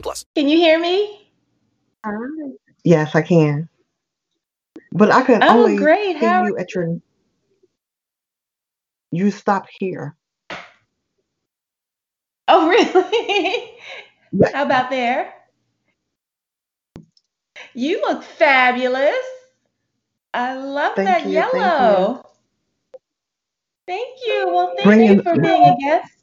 plus. Can you hear me? Yes, I can. But I can Oh, only great. hear How? you at your you stop here. Oh, really? Yeah. How about there? You look fabulous. I love Thank that you, thank you. yellow. Thank you. Well, thank Bring you it for being a guest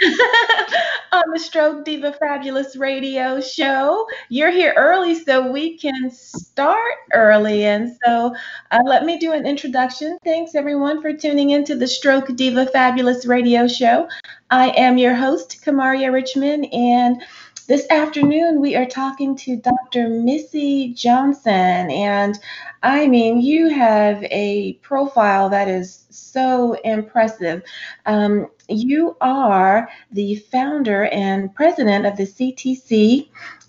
on the Stroke Diva Fabulous radio show. You're here early, so we can start early. And so uh, let me do an introduction. Thanks, everyone, for tuning into the Stroke Diva Fabulous radio show. I am your host, Kamaria Richmond, and this afternoon we are talking to Dr. Missy Johnson. And I mean, you have a profile that is so impressive. Um, you are the founder and president of the CTC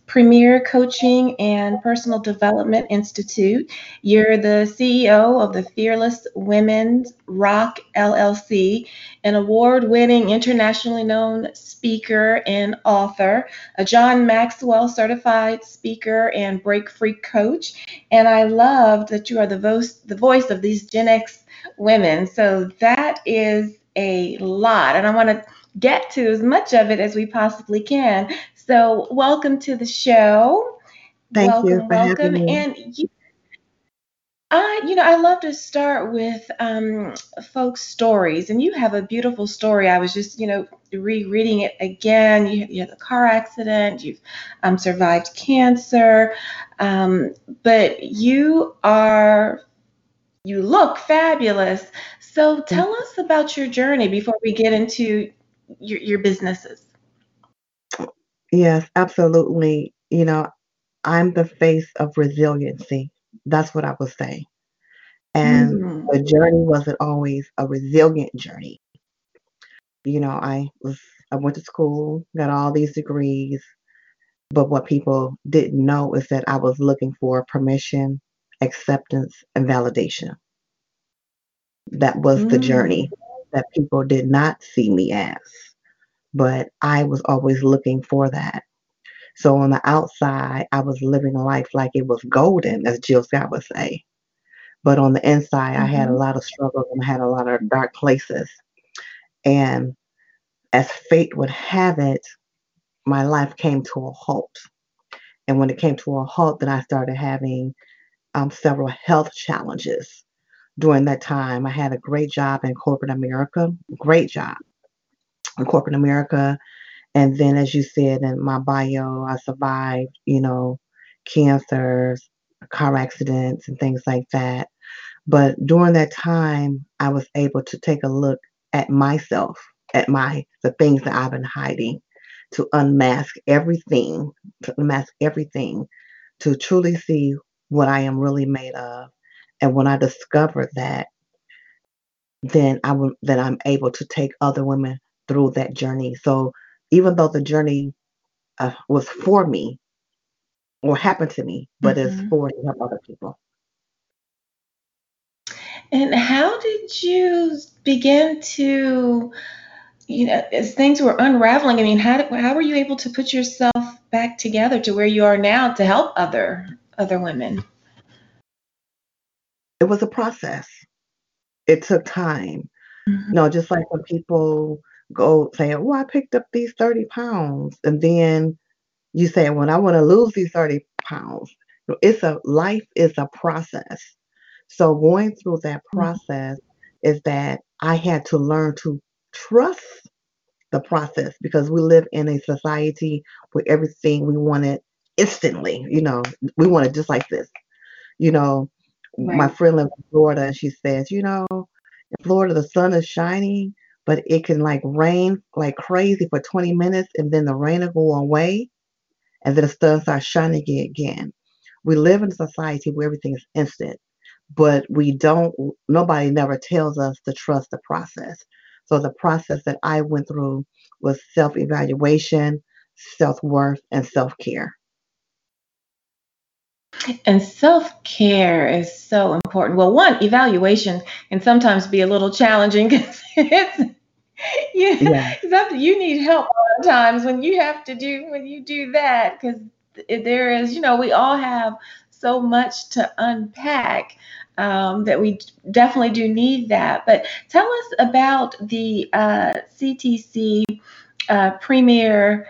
Premier Coaching and Personal Development Institute. You're the CEO of the Fearless Women's Rock LLC, an award winning, internationally known speaker and author, a John Maxwell certified speaker and break free coach. And I love that you are the voice, the voice of these Gen X women. So that is a lot. And I want to get to as much of it as we possibly can. So, welcome to the show. Thank welcome, you for welcome. having me. And you, I, you know, I love to start with um, folks' stories, and you have a beautiful story. I was just, you know, rereading it again. You, you had a car accident. You've um, survived cancer, um, but you are, you look fabulous. So tell us about your journey before we get into your, your businesses. Yes, absolutely. You know, I'm the face of resiliency. That's what I was saying. And Mm, the journey wasn't always a resilient journey. You know, I was I went to school, got all these degrees, but what people didn't know is that I was looking for permission, acceptance, and validation. That was the mm, journey that people did not see me as, but I was always looking for that. So on the outside, I was living life like it was golden, as Jill Scott would say. But on the inside, I had a mhm, lot of struggles and I had a lot of dark places. And as fate would have it, my life came to a halt. And when it came to a halt, then I started having um, several health challenges. During that time, I had a great job in corporate America, great job in corporate America. And then, as you said in my bio, I survived, you know, cancers, car accidents, and things like that. But during that time, I was able to take a look at myself, at my the things that I've been hiding, to unmask everything, to unmask everything, to truly see what I am really made of. And when I discovered that, then I will then I'm able to take other women through that journey. So even though the journey uh, was for me or happened to me, but it's mhm. for to help other people. And how did you begin to, you know, as things were unraveling? I mean, how did, how were you able to put yourself back together to where you are now to help other other women? It was a process. It took time. Mhm. No, just like when people go saying, "Oh, I picked up these 30 pounds," and then you say, Well, I want to lose these 30 pounds," it's a life is a process. So going through that Mhm. process is that I had to learn to trust the process because we live in a society where everything we want it instantly. You know, we want it just like this. You know, my friend lives in Florida and she says, you know, in Florida the sun is shining, but it can like rain like crazy for 20 minutes and then the rain will go away. and then the sun starts shining again. We live in a society where everything is instant, but we don't, nobody never tells us to trust the process. So the process that I went through was self evaluation, self worth, and self care. And self care is so important. Well, one, evaluation can sometimes be a little challenging because it's yeah, yeah. you need help times when you have to do when you do that because there is you know we all have so much to unpack um, that we definitely do need that. But tell us about the uh, CTC uh, Premier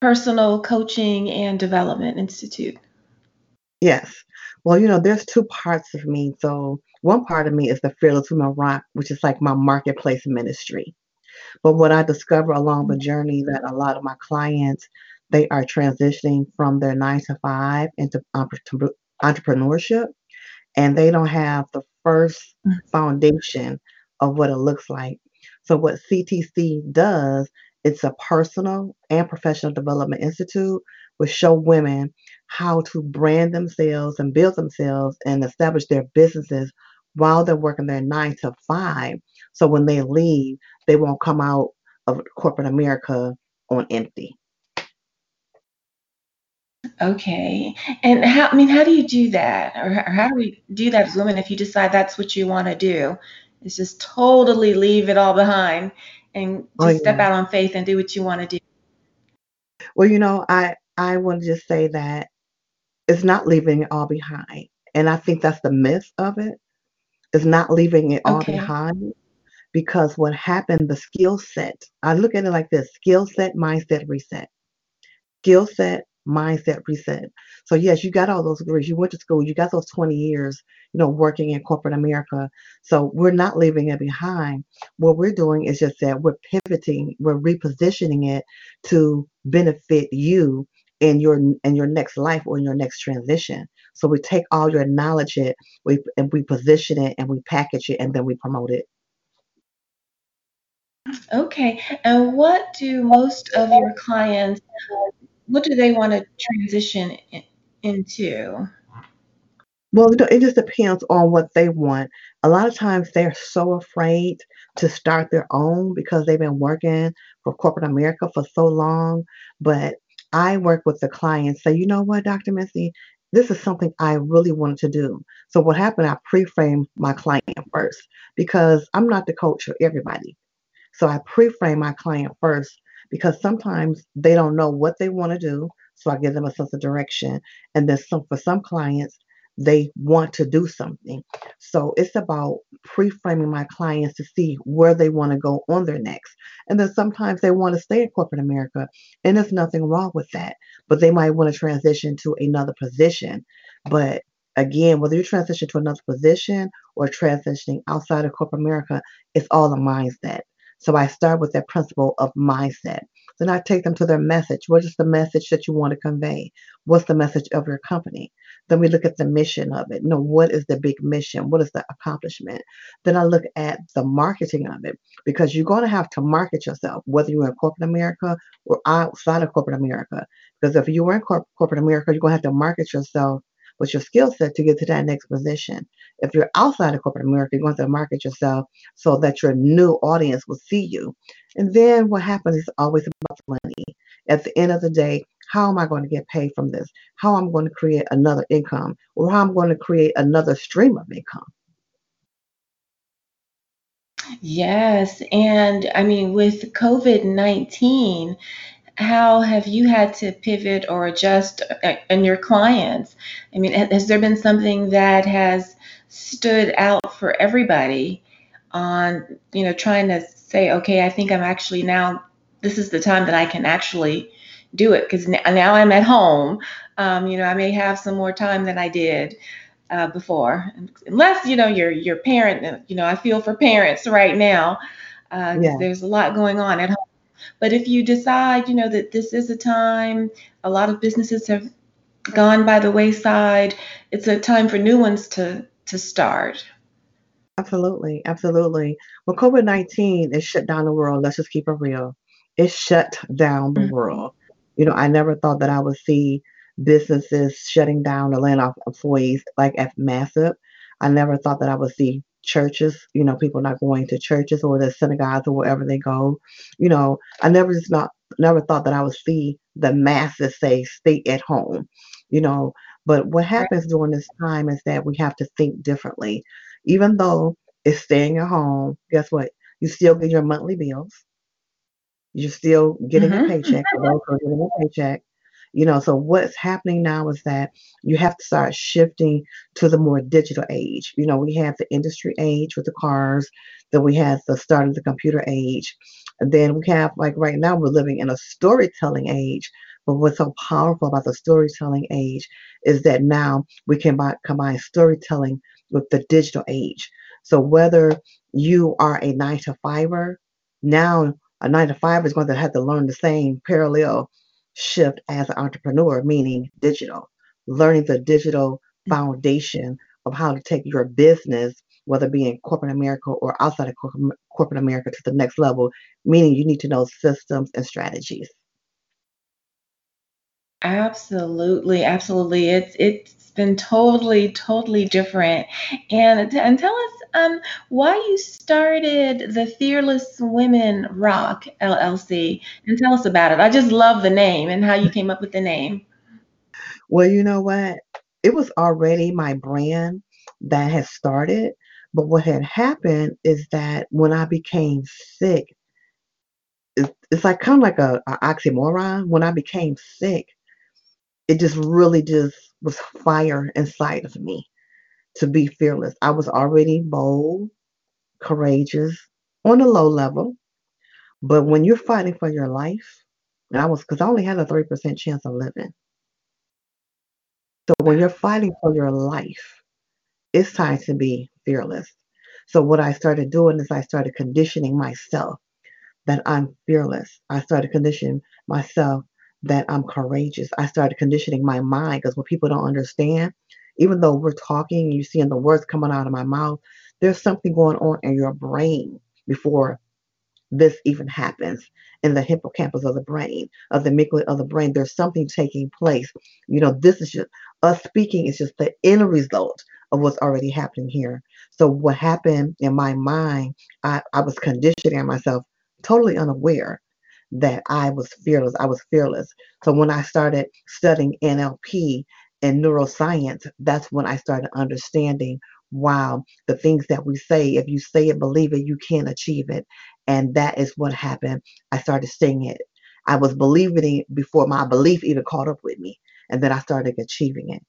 Personal Coaching and Development Institute. Yes. Well, you know, there's two parts of me. So one part of me is the Fearless Woman Rock, which is like my marketplace ministry. But what I discover along the journey that a lot of my clients, they are transitioning from their nine to five into entrepreneurship, and they don't have the first mm. foundation of what it looks like. So what CTC does, it's a personal and professional development institute will show women how to brand themselves and build themselves and establish their businesses while they're working their nine to five. So when they leave, they won't come out of corporate America on empty. Okay. And how, I mean, how do you do that? Or, or how do we do that as women if you decide that's what you want to do? Is just totally leave it all behind and oh, just oh, yeah. step out on faith and do what you want to do. Well, you know, I I want to just say that it's not leaving it all behind. And I think that's the myth of it. it, is not leaving it all behind. Because what happened, the skill set, I look at it like this skill set, mindset, reset. Skill set, mindset, reset. So, yes, you got all those degrees. You went to school, you got those 20 years, you know, working in corporate America. So, we're not leaving it behind. What we're doing is just that we're pivoting, we're repositioning it to benefit you in your in your next life or in your next transition. So we take all your knowledge it, we and we position it and we package it and then we promote it. Okay. And what do most of your clients what do they want to transition into? Well, it just depends on what they want. A lot of times they're so afraid to start their own because they've been working for corporate America for so long. But I work with the client, say, you know what, Dr. Missy, this is something I really wanted to do. So what happened, I pre-frame my client first because I'm not the coach for everybody. So I pre-frame my client first because sometimes they don't know what they want to do. So I give them a sense of direction. And then some for some clients, they want to do something. So it's about pre framing my clients to see where they want to go on their next. And then sometimes they want to stay in corporate America, and there's nothing wrong with that. But they might want to transition to another position. But again, whether you transition to another position or transitioning outside of corporate America, it's all a mindset. So I start with that principle of mindset. Then I take them to their message. What is the message that you want to convey? What's the message of your company? Then we look at the mission of it. You know, what is the big mission? What is the accomplishment? Then I look at the marketing of it because you're going to have to market yourself, whether you're in corporate America or outside of corporate America. Because if you were in corp- corporate America, you're going to have to market yourself with your skill set to get to that next position. If you're outside of corporate America, you're going to market yourself so that your new audience will see you. And then what happens is always about the money. At the end of the day, how am I going to get paid from this? How am I'm going to create another income or how I'm going to create another stream of income. Yes. And I mean, with COVID 19, how have you had to pivot or adjust in uh, your clients? I mean, has there been something that has stood out for everybody on, you know, trying to say, okay, I think I'm actually now, this is the time that I can actually do it because now I'm at home. Um, you know, I may have some more time than I did uh, before, unless you know your your parent. You know, I feel for parents right now. Uh, yeah. There's a lot going on at home but if you decide, you know, that this is a time, a lot of businesses have gone by the wayside. It's a time for new ones to to start. Absolutely, absolutely. Well, COVID nineteen is shut down the world. Let's just keep it real. It shut down the mm-hmm. world. You know, I never thought that I would see businesses shutting down or laying off employees like as massive. I never thought that I would see churches, you know, people not going to churches or the synagogues or wherever they go. You know, I never just not never thought that I would see the masses say stay at home. You know, but what happens during this time is that we have to think differently. Even though it's staying at home, guess what? You still get your monthly bills. You're still getting a Mm-hmm. paycheck. For those who are getting a paycheck. You know, so what's happening now is that you have to start shifting to the more digital age. You know, we have the industry age with the cars, then we have the start of the computer age, and then we have like right now we're living in a storytelling age. But what's so powerful about the storytelling age is that now we can combine storytelling with the digital age. So whether you are a nine to fiver, now a nine to five is going to have to learn the same parallel shift as an entrepreneur, meaning digital, learning the digital foundation of how to take your business, whether it be in corporate America or outside of corporate corporate America, to the next level, meaning you need to know systems and strategies. Absolutely, absolutely. It's it's been totally, totally different. And and tell us um why you started the Fearless Women Rock LLC and tell us about it. I just love the name and how you came up with the name. Well, you know what? It was already my brand that had started, but what had happened is that when I became sick, it's, like kind of like a, a oxymoron. When I became sick, it just really just was fire inside of me to be fearless. I was already bold, courageous on a low level, but when you're fighting for your life, and I was because I only had a 3% chance of living. So when you're fighting for your life, it's time to be fearless. So what I started doing is I started conditioning myself that I'm fearless. I started conditioning myself that I'm courageous. I started conditioning my mind because what people don't understand, even though we're talking, you're seeing the words coming out of my mouth, there's something going on in your brain before this even happens in the hippocampus of the brain, of the amygdala of the brain. There's something taking place. You know, this is just us speaking is just the end result of what's already happening here. So what happened in my mind, I, I was conditioning myself totally unaware that I was fearless. I was fearless. So when I started studying NLP and neuroscience, that's when I started understanding wow, the things that we say, if you say it, believe it, you can achieve it. And that is what happened. I started saying it. I was believing it before my belief even caught up with me. And then I started achieving it.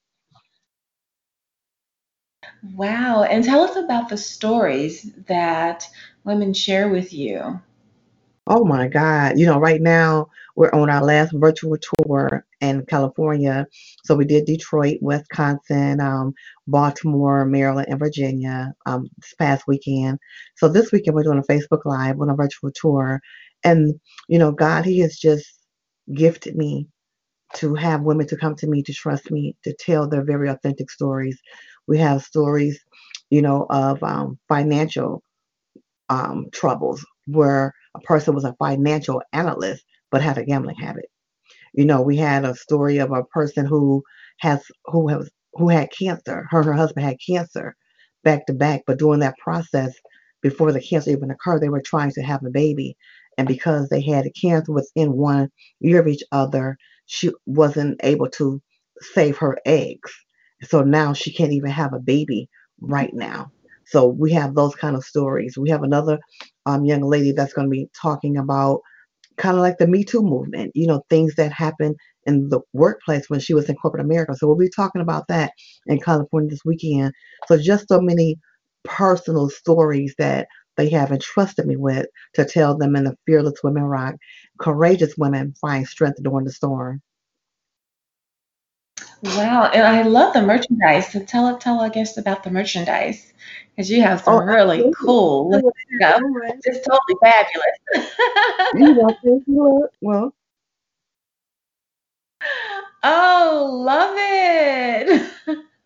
Wow. And tell us about the stories that women share with you. Oh my God. You know, right now we're on our last virtual tour in California. So we did Detroit, Wisconsin, um, Baltimore, Maryland, and Virginia um, this past weekend. So this weekend we're doing a Facebook Live on a virtual tour. And, you know, God, He has just gifted me to have women to come to me, to trust me, to tell their very authentic stories. We have stories, you know, of um, financial um, troubles where a person was a financial analyst but had a gambling habit. You know, we had a story of a person who has who has who had cancer. Her her husband had cancer back to back, but during that process, before the cancer even occurred, they were trying to have a baby. And because they had cancer within one year of each other, she wasn't able to save her eggs. So now she can't even have a baby right now. So we have those kind of stories. We have another um, young lady that's going to be talking about kind of like the Me Too movement, you know, things that happened in the workplace when she was in corporate America. So we'll be talking about that in California this weekend. So just so many personal stories that they have entrusted me with to tell them in the Fearless Women Rock. Courageous women find strength during the storm. Wow. And I love the merchandise. So tell it tell our guests about the merchandise because you have some Oh, really absolutely. cool looking stuff. It's totally fabulous. You Well, Oh, love it.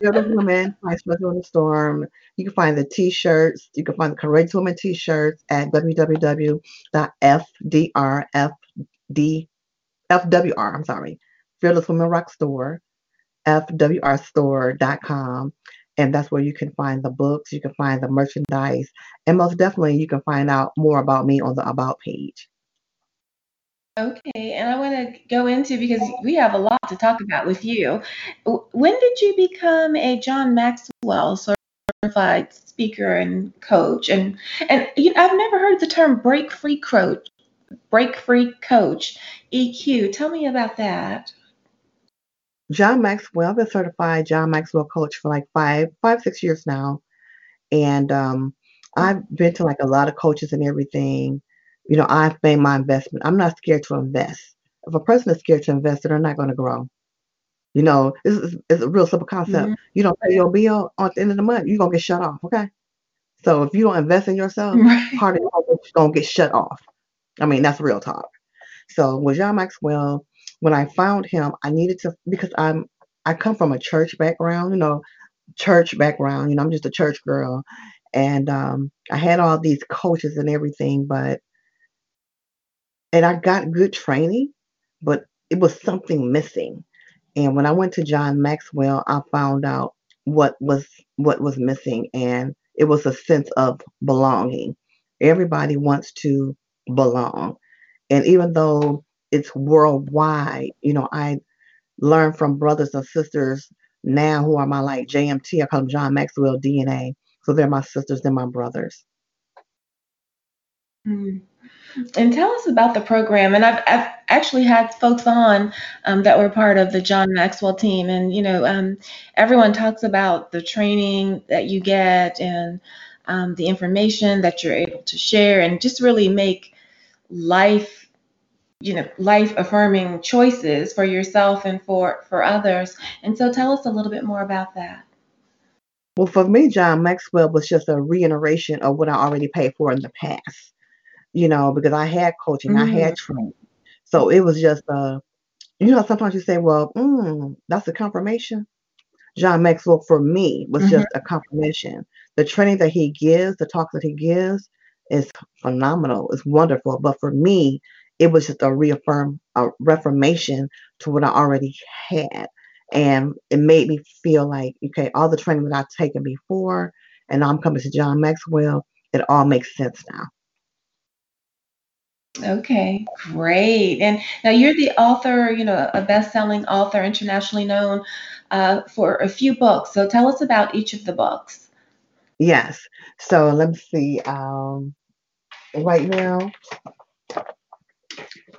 Fearless Women find strength during the storm. You can find the t-shirts. You can find the Courageous Woman t-shirts at www.fdrfd FWR, I'm sorry, Fearless Woman Rock Store, FWRstore.com. And that's where you can find the books, you can find the merchandise, and most definitely you can find out more about me on the About page. Okay, and I want to go into because we have a lot to talk about with you. When did you become a John Maxwell certified speaker and coach? And and you, I've never heard the term break free coach, break free coach, EQ. Tell me about that. John Maxwell, I've been certified John Maxwell coach for like five, five, six years now. And um, I've been to like a lot of coaches and everything. You know, I've made my investment. I'm not scared to invest. If a person is scared to invest, they're not going to grow. You know, it's, it's a real simple concept. Mm-hmm. You don't pay your bill at the end of the month, you're going to get shut off. Okay. So if you don't invest in yourself, right. part of your going to get shut off. I mean, that's real talk. So with John Maxwell, when I found him, I needed to because I'm I come from a church background, you know, church background. You know, I'm just a church girl, and um, I had all these coaches and everything, but and I got good training, but it was something missing. And when I went to John Maxwell, I found out what was what was missing, and it was a sense of belonging. Everybody wants to belong, and even though it's worldwide. You know, I learn from brothers and sisters now who are my like JMT. I call them John Maxwell DNA. So they're my sisters and my brothers. Mm. And tell us about the program. And I've, I've actually had folks on um, that were part of the John Maxwell team. And, you know, um, everyone talks about the training that you get and um, the information that you're able to share and just really make life you know life affirming choices for yourself and for for others and so tell us a little bit more about that well for me john maxwell was just a reiteration of what i already paid for in the past you know because i had coaching mm-hmm. i had mm-hmm. training so it was just uh you know sometimes you say well mm, that's a confirmation john maxwell for me was mm-hmm. just a confirmation the training that he gives the talk that he gives is phenomenal it's wonderful but for me it was just a reaffirm a reformation to what I already had. And it made me feel like, okay, all the training that I've taken before, and I'm coming to John Maxwell, it all makes sense now. Okay, great. And now you're the author, you know, a best-selling author, internationally known uh, for a few books. So tell us about each of the books. Yes. So let me see. Um, right now,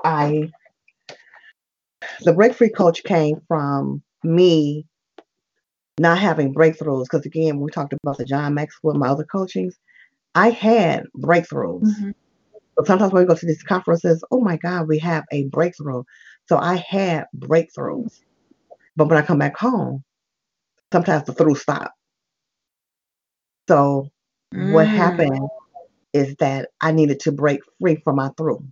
I the break free coach came from me not having breakthroughs. Because again we talked about the John Maxwell my other coachings I had breakthroughs. Mm-hmm. but sometimes when we go to these conferences oh my god we have a breakthrough. So I had breakthroughs. But when I come back home sometimes the through stop. So mm. what happened is that I needed to break free from my through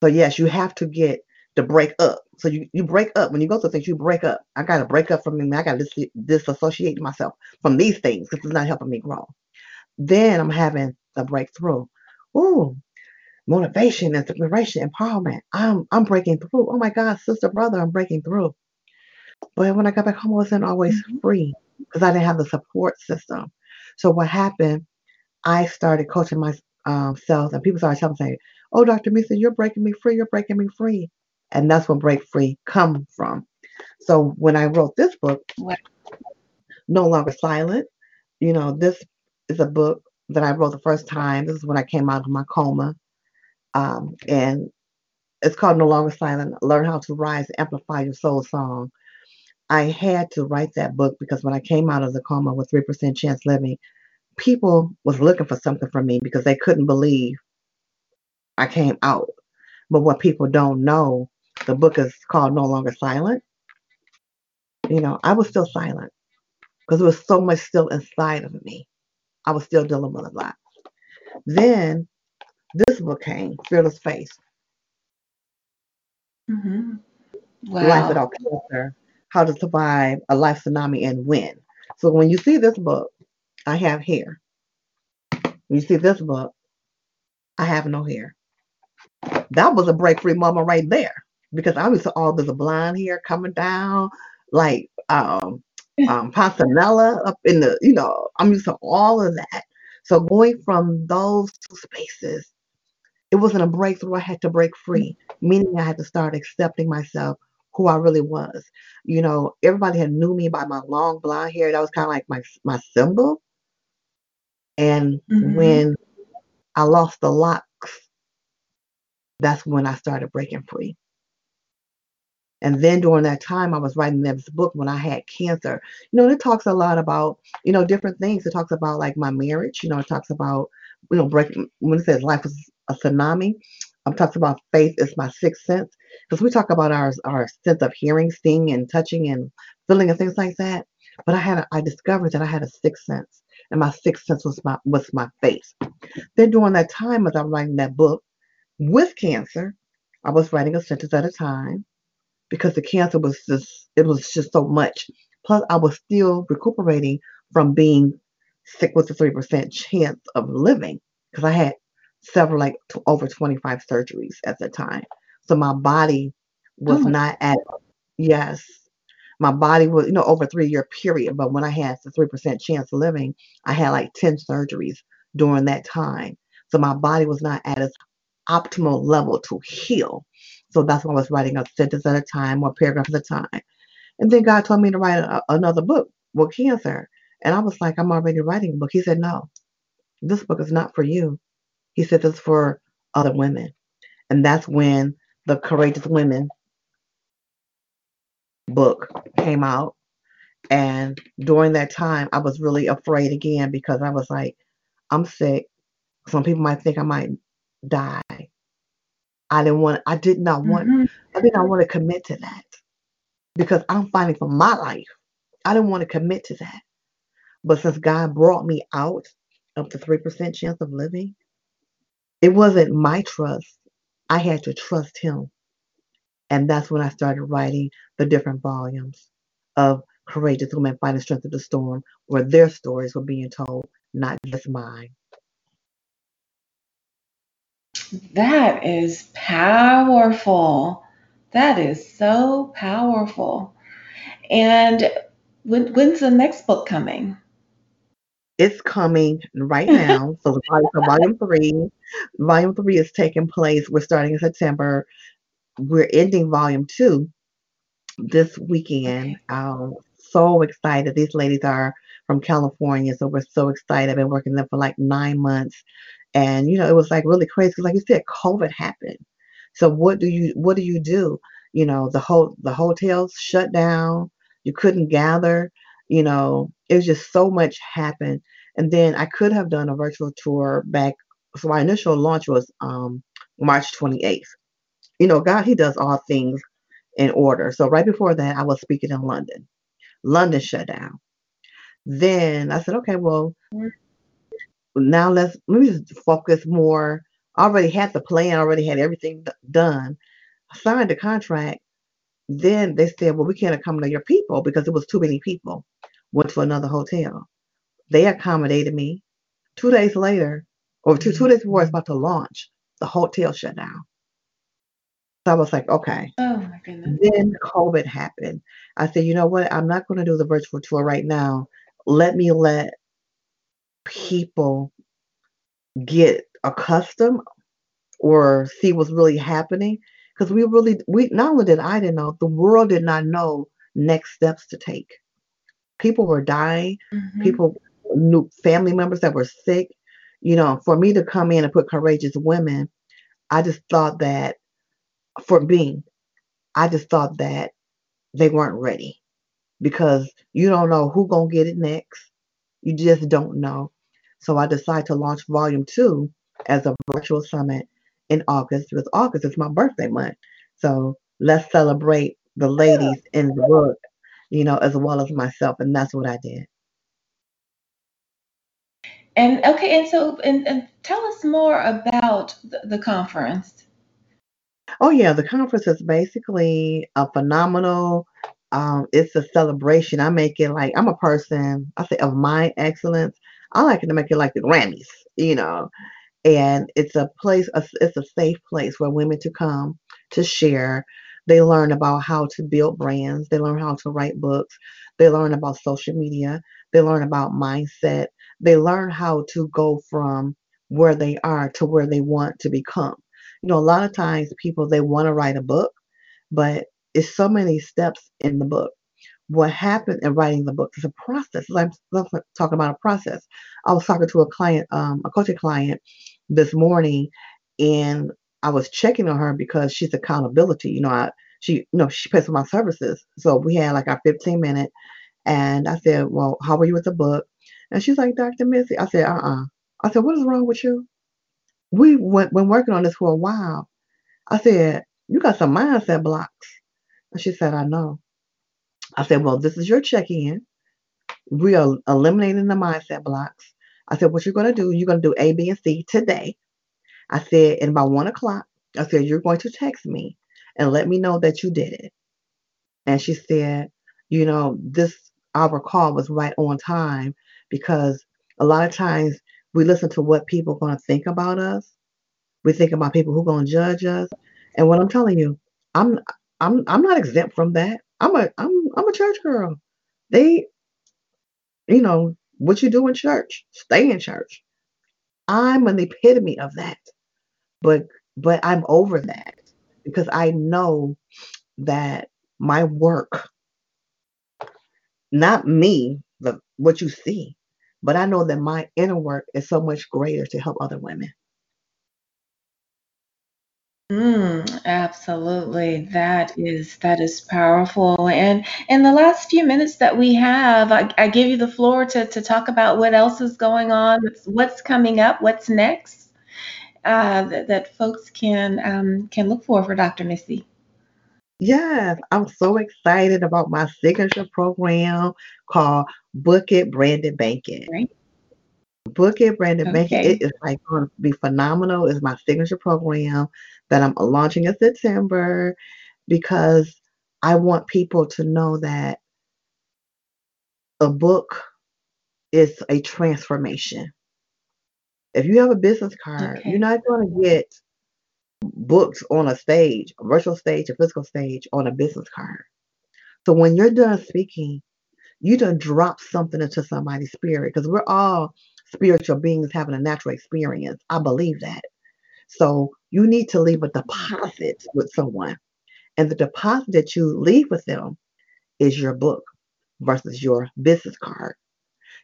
so yes, you have to get to break up. So you, you break up when you go through things. You break up. I got to break up from me. I got to dis- disassociate myself from these things because it's not helping me grow. Then I'm having a breakthrough. Ooh, motivation, and inspiration, empowerment. I'm I'm breaking through. Oh my God, sister, brother, I'm breaking through. But when I got back home, I wasn't always mm-hmm. free because I didn't have the support system. So what happened? I started coaching myself, um, and people started telling me, oh, Dr. Missy, you're breaking me free, you're breaking me free. And that's where break free come from. So when I wrote this book, No Longer Silent, you know, this is a book that I wrote the first time. This is when I came out of my coma. Um, and it's called No Longer Silent, Learn How to Rise, Amplify Your Soul Song. I had to write that book because when I came out of the coma with 3% chance living, people was looking for something from me because they couldn't believe I came out. But what people don't know, the book is called No Longer Silent. You know, I was still silent because there was so much still inside of me. I was still dealing with a lot. Then this book came, Fearless Face. Mm-hmm. Wow. Life Without Cancer, How to Survive a Life Tsunami and Win. So when you see this book, I have hair. When you see this book, I have no hair. That was a break free moment right there. because I was all this blonde hair coming down, like um, um, Pansanella up in the, you know, I'm used to all of that. So going from those two spaces, it wasn't a breakthrough. I had to break free, meaning I had to start accepting myself, who I really was. You know, everybody had knew me by my long blonde hair. That was kind of like my my symbol. And Mhm. when I lost the locks, that's when I started breaking free. And then during that time, I was writing this book when I had cancer. You know, it talks a lot about, you know, different things. It talks about like my marriage. You know, it talks about, you know, breaking, when it says life is a tsunami, I'm talking about faith is my sixth sense. Because we talk about our, our sense of hearing, seeing, and touching and feeling and things like that. But I had, a, I discovered that I had a sixth sense. And my sixth sense was my, was my faith. Then during that time, as I'm writing that book with cancer, I was writing a sentence at a time because the cancer was just it was just so much. Plus, I was still recuperating from being sick with a three percent chance of living because I had several like t- over twenty five surgeries at the time. So my body was Oh not at yes. My body was, you know, over a three year period. But when I had the three percent chance of living, I had like 10 surgeries during that time. So my body was not at its optimal level to heal. So that's why I was writing a sentence at a time or paragraph at a time. And then God told me to write a, another book with cancer. And I was like, I'm already writing a book. He said, No, this book is not for you. He said, This is for other women. And that's when the Courageous Women book came out. And during that time, I was really afraid again because I was like, I'm sick. Some people might think I might die. I didn't want, I did not want, Mhm. I did not want to commit to that because I'm fighting for my life. I didn't want to commit to that. But since God brought me out of the 3% chance of living, it wasn't my trust. I had to trust Him. And that's when I started writing the different volumes of Courageous Women Fighting Strength of the Storm, where their stories were being told, not just mine. That is powerful. That is so powerful. And when, when's the next book coming? It's coming right now. So, so volume three, volume three is taking place. We're starting in September. We're ending volume two this weekend. Okay. I'm so excited. These ladies are from California, so we're so excited. I've been working them for like nine months, and you know it was like really crazy like you said, COVID happened. So what do you what do you do? You know the whole the hotels shut down. You couldn't gather. You know it was just so much happened. And then I could have done a virtual tour back. So my initial launch was um, March 28th. You know, God, He does all things in order. So right before that, I was speaking in London. London shut down. Then I said, okay, well, now let's let me just focus more. I already had the plan, already had everything done. I signed the contract. Then they said, well, we can't accommodate your people because it was too many people. Went to another hotel. They accommodated me. Two days later, or two two days before I was about to launch, the hotel shut down. So I was like, okay. Oh my goodness. Then COVID happened. I said, you know what? I'm not going to do the virtual tour right now. Let me let people get accustomed or see what's really happening. Because we really, we not only did I didn't know, the world did not know next steps to take. People were dying. Mhm. People knew family members that were sick. You know, for me to come in and put courageous women, I just thought that for me, I just thought that they weren't ready because you don't know who gonna get it next. You just don't know. So I decided to launch volume two as a virtual summit in August because August is my birthday month. So let's celebrate the ladies in the book, you know, as well as myself. And that's what I did. And okay, and so and, and tell us more about the, the conference. Oh yeah, the conference is basically a phenomenal. Um, it's a celebration. I make it like I'm a person. I say of my excellence. I like it to make it like the Grammys, you know. And it's a place. It's a safe place for women to come to share. They learn about how to build brands. They learn how to write books. They learn about social media. They learn about mindset. They learn how to go from where they are to where they want to become. You know, a lot of times people they want to write a book, but it's so many steps in the book. What happened in writing the book is a process. I'm talking about a process. I was talking to a client, um, a coaching client this morning, and I was checking on her because she's accountability. You know, I she you know she pays for my services. So we had like our 15 minute and I said, Well, how are you with the book? And she's like, Dr. Missy. I said, uh-uh. I said, What is wrong with you? We went been working on this for a while. I said, You got some mindset blocks. And she said, I know. I said, Well, this is your check-in. We are eliminating the mindset blocks. I said, What you're gonna do, you're gonna do A, B, and C today. I said, and by one o'clock, I said, You're going to text me and let me know that you did it. And she said, You know, this our call was right on time because a lot of times we listen to what people are going to think about us. We think about people who are going to judge us. And what I'm telling you, I'm I'm I'm not exempt from that. I'm a I'm I'm a church girl. They, you know, what you do in church, stay in church. I'm an epitome of that but but I'm over that because I know that my work, not me, the what you see, but I know that my inner work is so much greater to help other women. Mm, absolutely. That is that is powerful. And in the last few minutes that we have, I, I give you the floor to to talk about what else is going on, what's, coming up, what's next uh, that, that folks can um, can look for for Dr. Missy? Yes, I'm so excited about my signature program called Book It Branded Banking. Right. Book It Branded Banking. It is like going to be phenomenal. It's my signature program that I'm launching in September because I want people to know that a book is a transformation. If you have a business card, okay. you're not going to get books on a stage, a virtual stage, a physical stage on a business card. So when you're done speaking, you done drop something into somebody's spirit because we're all spiritual beings having a natural experience. I believe that. So you need to leave a deposit with someone. And the deposit that you leave with them is your book versus your business card.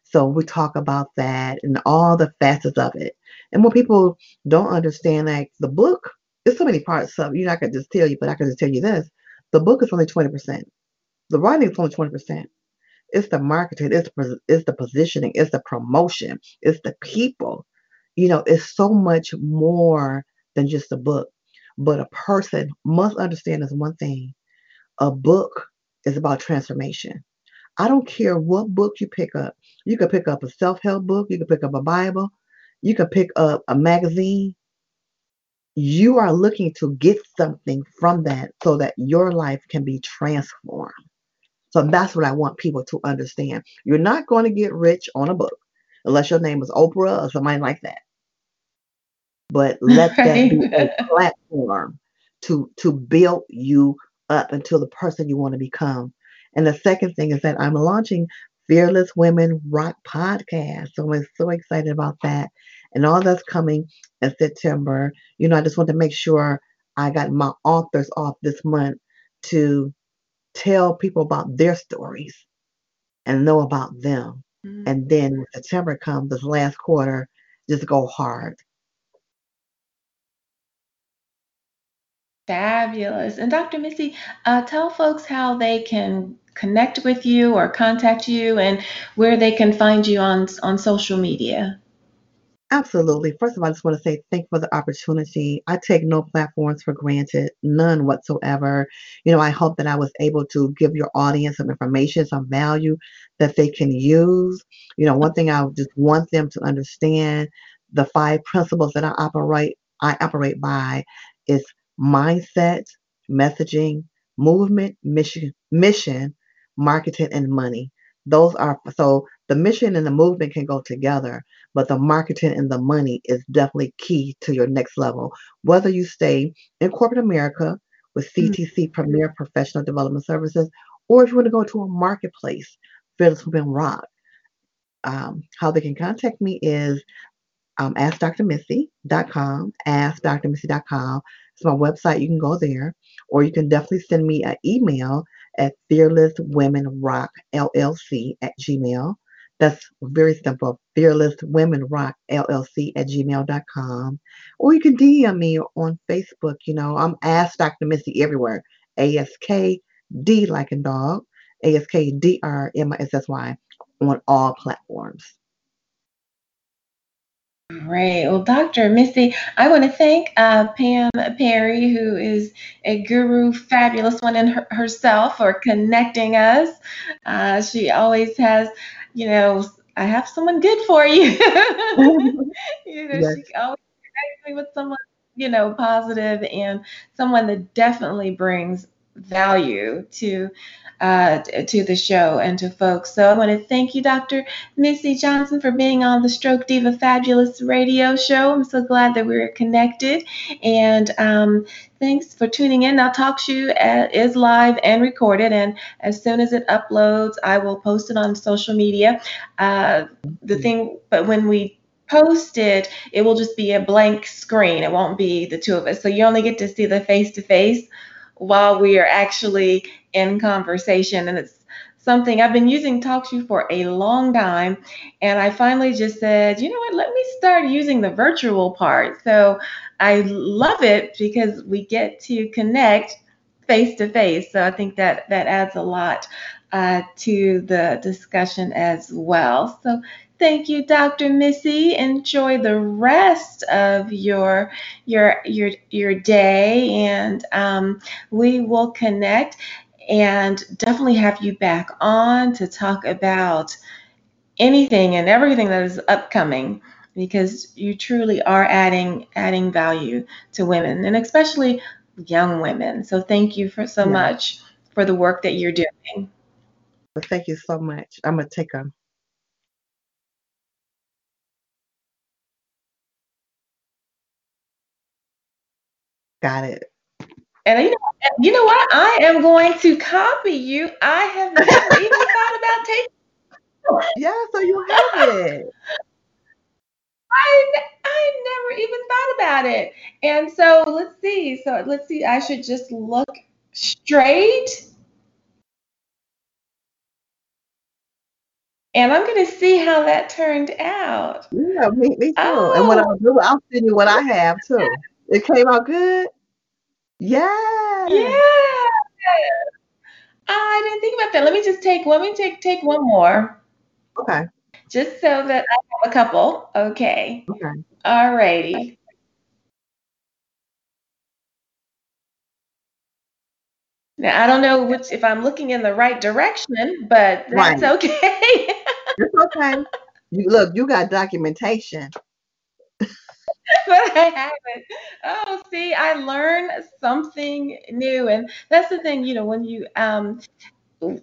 So we talk about that and all the facets of it. And when people don't understand like the book, there's so many parts of you know, I could just tell you, but I can just tell you this. The book is only 20%. The writing is only 20%. It's the marketing, it's the, it's the positioning, it's the promotion, it's the people. You know, it's so much more than just a book. But a person must understand this one thing. A book is about transformation. I don't care what book you pick up. You can pick up a self help book, you can pick up a Bible, you can pick up a magazine. You are looking to get something from that so that your life can be transformed. So that's what I want people to understand. You're not going to get rich on a book unless your name is Oprah or somebody like that. But let right. that be a platform to to build you up until the person you want to become and the second thing is that I'm launching Fearless Women Rock podcast. So I'm so excited about that. And all that's coming in September. You know, I just want to make sure I got my authors off this month to tell people about their stories and know about them. Mm-hmm. And then September comes, this last quarter, just go hard. Fabulous. And Dr. Missy, uh, tell folks how they can connect with you or contact you and where they can find you on on social media? Absolutely. First of all, I just want to say thank you for the opportunity. I take no platforms for granted, none whatsoever. You know, I hope that I was able to give your audience some information, some value that they can use. You know, one thing I just want them to understand the five principles that I operate I operate by is mindset, messaging, movement, mission, mission, marketing, and money. Those are so the mission and the movement can go together, but the marketing and the money is definitely key to your next level. Whether you stay in corporate America, with CTC Premier Professional Development Services, or if you want to go to a marketplace, Fearless Women Rock. Um, how they can contact me is um, askdrmissy.com, askdrmissy.com. It's my website. You can go there, or you can definitely send me an email at fearlesswomenrockllc at gmail. That's very simple. Fearlesswomenrockllc at gmail.com. Or you can DM me on Facebook. You know, I'm Ask Dr. Missy everywhere. A-S-K-D like a dog. A-S-K-D-R-M-I-S-S-Y on all platforms. Great. Well, Dr. Missy, I want to thank uh, Pam Perry, who is a guru, fabulous one in her, herself, for connecting us. Uh, she always has, you know, I have someone good for you. you know, Yes. she always connects me with someone, you know, positive and someone that definitely brings value to uh, to the show and to folks. So I want to thank you, Dr. Missy Johnson, for being on the Stroke Diva Fabulous radio show. I'm so glad that we're connected. And um, thanks for tuning in. Now, TalkShoe uh, is live and recorded. And as soon as it uploads, I will post it on social media. Uh, the thing, but when we post it, it will just be a blank screen. It won't be the two of us. So you only get to see the face to face while we are actually in conversation. And it's something I've been using TalkShoe for a long time. And I finally just said, you know what, let me start using the virtual part. So I love it because we get to connect face to face. So I think that that adds a lot uh, to the discussion as well. So thank you, Dr. Missy. Enjoy the rest of your your your your day, and um, we will connect and definitely have you back on to talk about anything and everything that is upcoming because you truly are adding adding value to women and especially young women. So thank you for so Yeah. much for the work that you're doing. But thank you so much. I'm going to take a Got it. And you know, you know what? I am going to copy you. I have never even thought about taking. Yeah, so you have it. I I never even thought about it. And so let's see. So let's see. I should just look straight. And I'm going to see how that turned out. Yeah, me, me too. And what Oh. I'll do, I'll send you what I have too. It came out good. Yeah. Yeah. Ah, I didn't think about that. Let me just take let me take take one more. Okay. Just so that I have a couple. Okay. Okay. All righty. Now I don't know which if I'm looking in the right direction, but that's Right. okay. It's okay. You look, you got documentation. but I haven't. Oh, see, I learn something new, and that's the thing, you know, when you um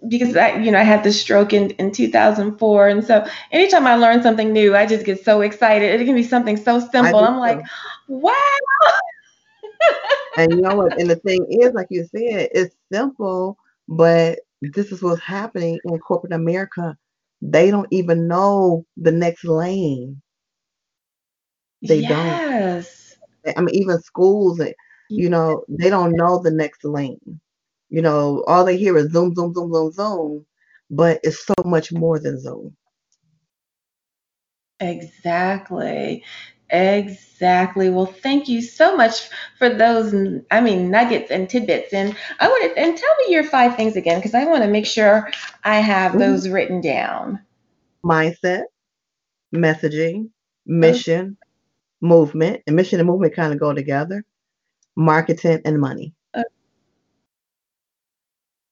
because I, you know, I had this stroke in, in 2004. And so anytime I learn something new, I just get so excited. It can be something so simple. I'm like, wow. And you know what? And the thing is, like you said, it's simple, but this is what's happening in corporate America. They don't even know the next lane. They don't. yes. I mean, even schools, eh, you know, they don't know the next lane. You know, all they hear is zoom, zoom, zoom, zoom, zoom, but it's so much more than zoom. Exactly. Exactly. Well, thank you so much for those, I mean, nuggets and tidbits. And I want to, and tell me your five things again, because I want to make sure I have Mhm. those written down. Mindset, messaging, mission, movement, and mission and movement kind of go together. Marketing and money.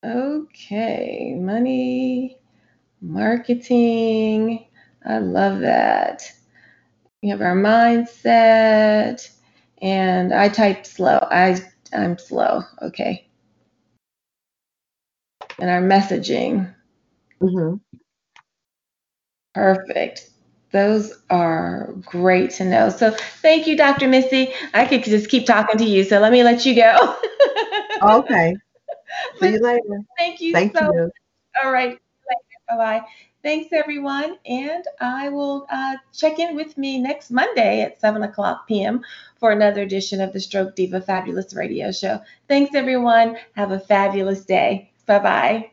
Okay. Money, marketing. I love that. We have our mindset, and I type slow. I I'm slow. Okay. And our messaging. hmm Perfect. Those are great to know. So thank you, Dr. Missy. I could just keep talking to you, so let me let you go. okay. See you later. Thank you Thank so you. All right. Bye bye. Thanks, everyone. And I will uh, check in with me next Monday at 7 o'clock p.m. for another edition of the Stroke Diva Fabulous Radio Show. Thanks, everyone. Have a fabulous day. Bye bye.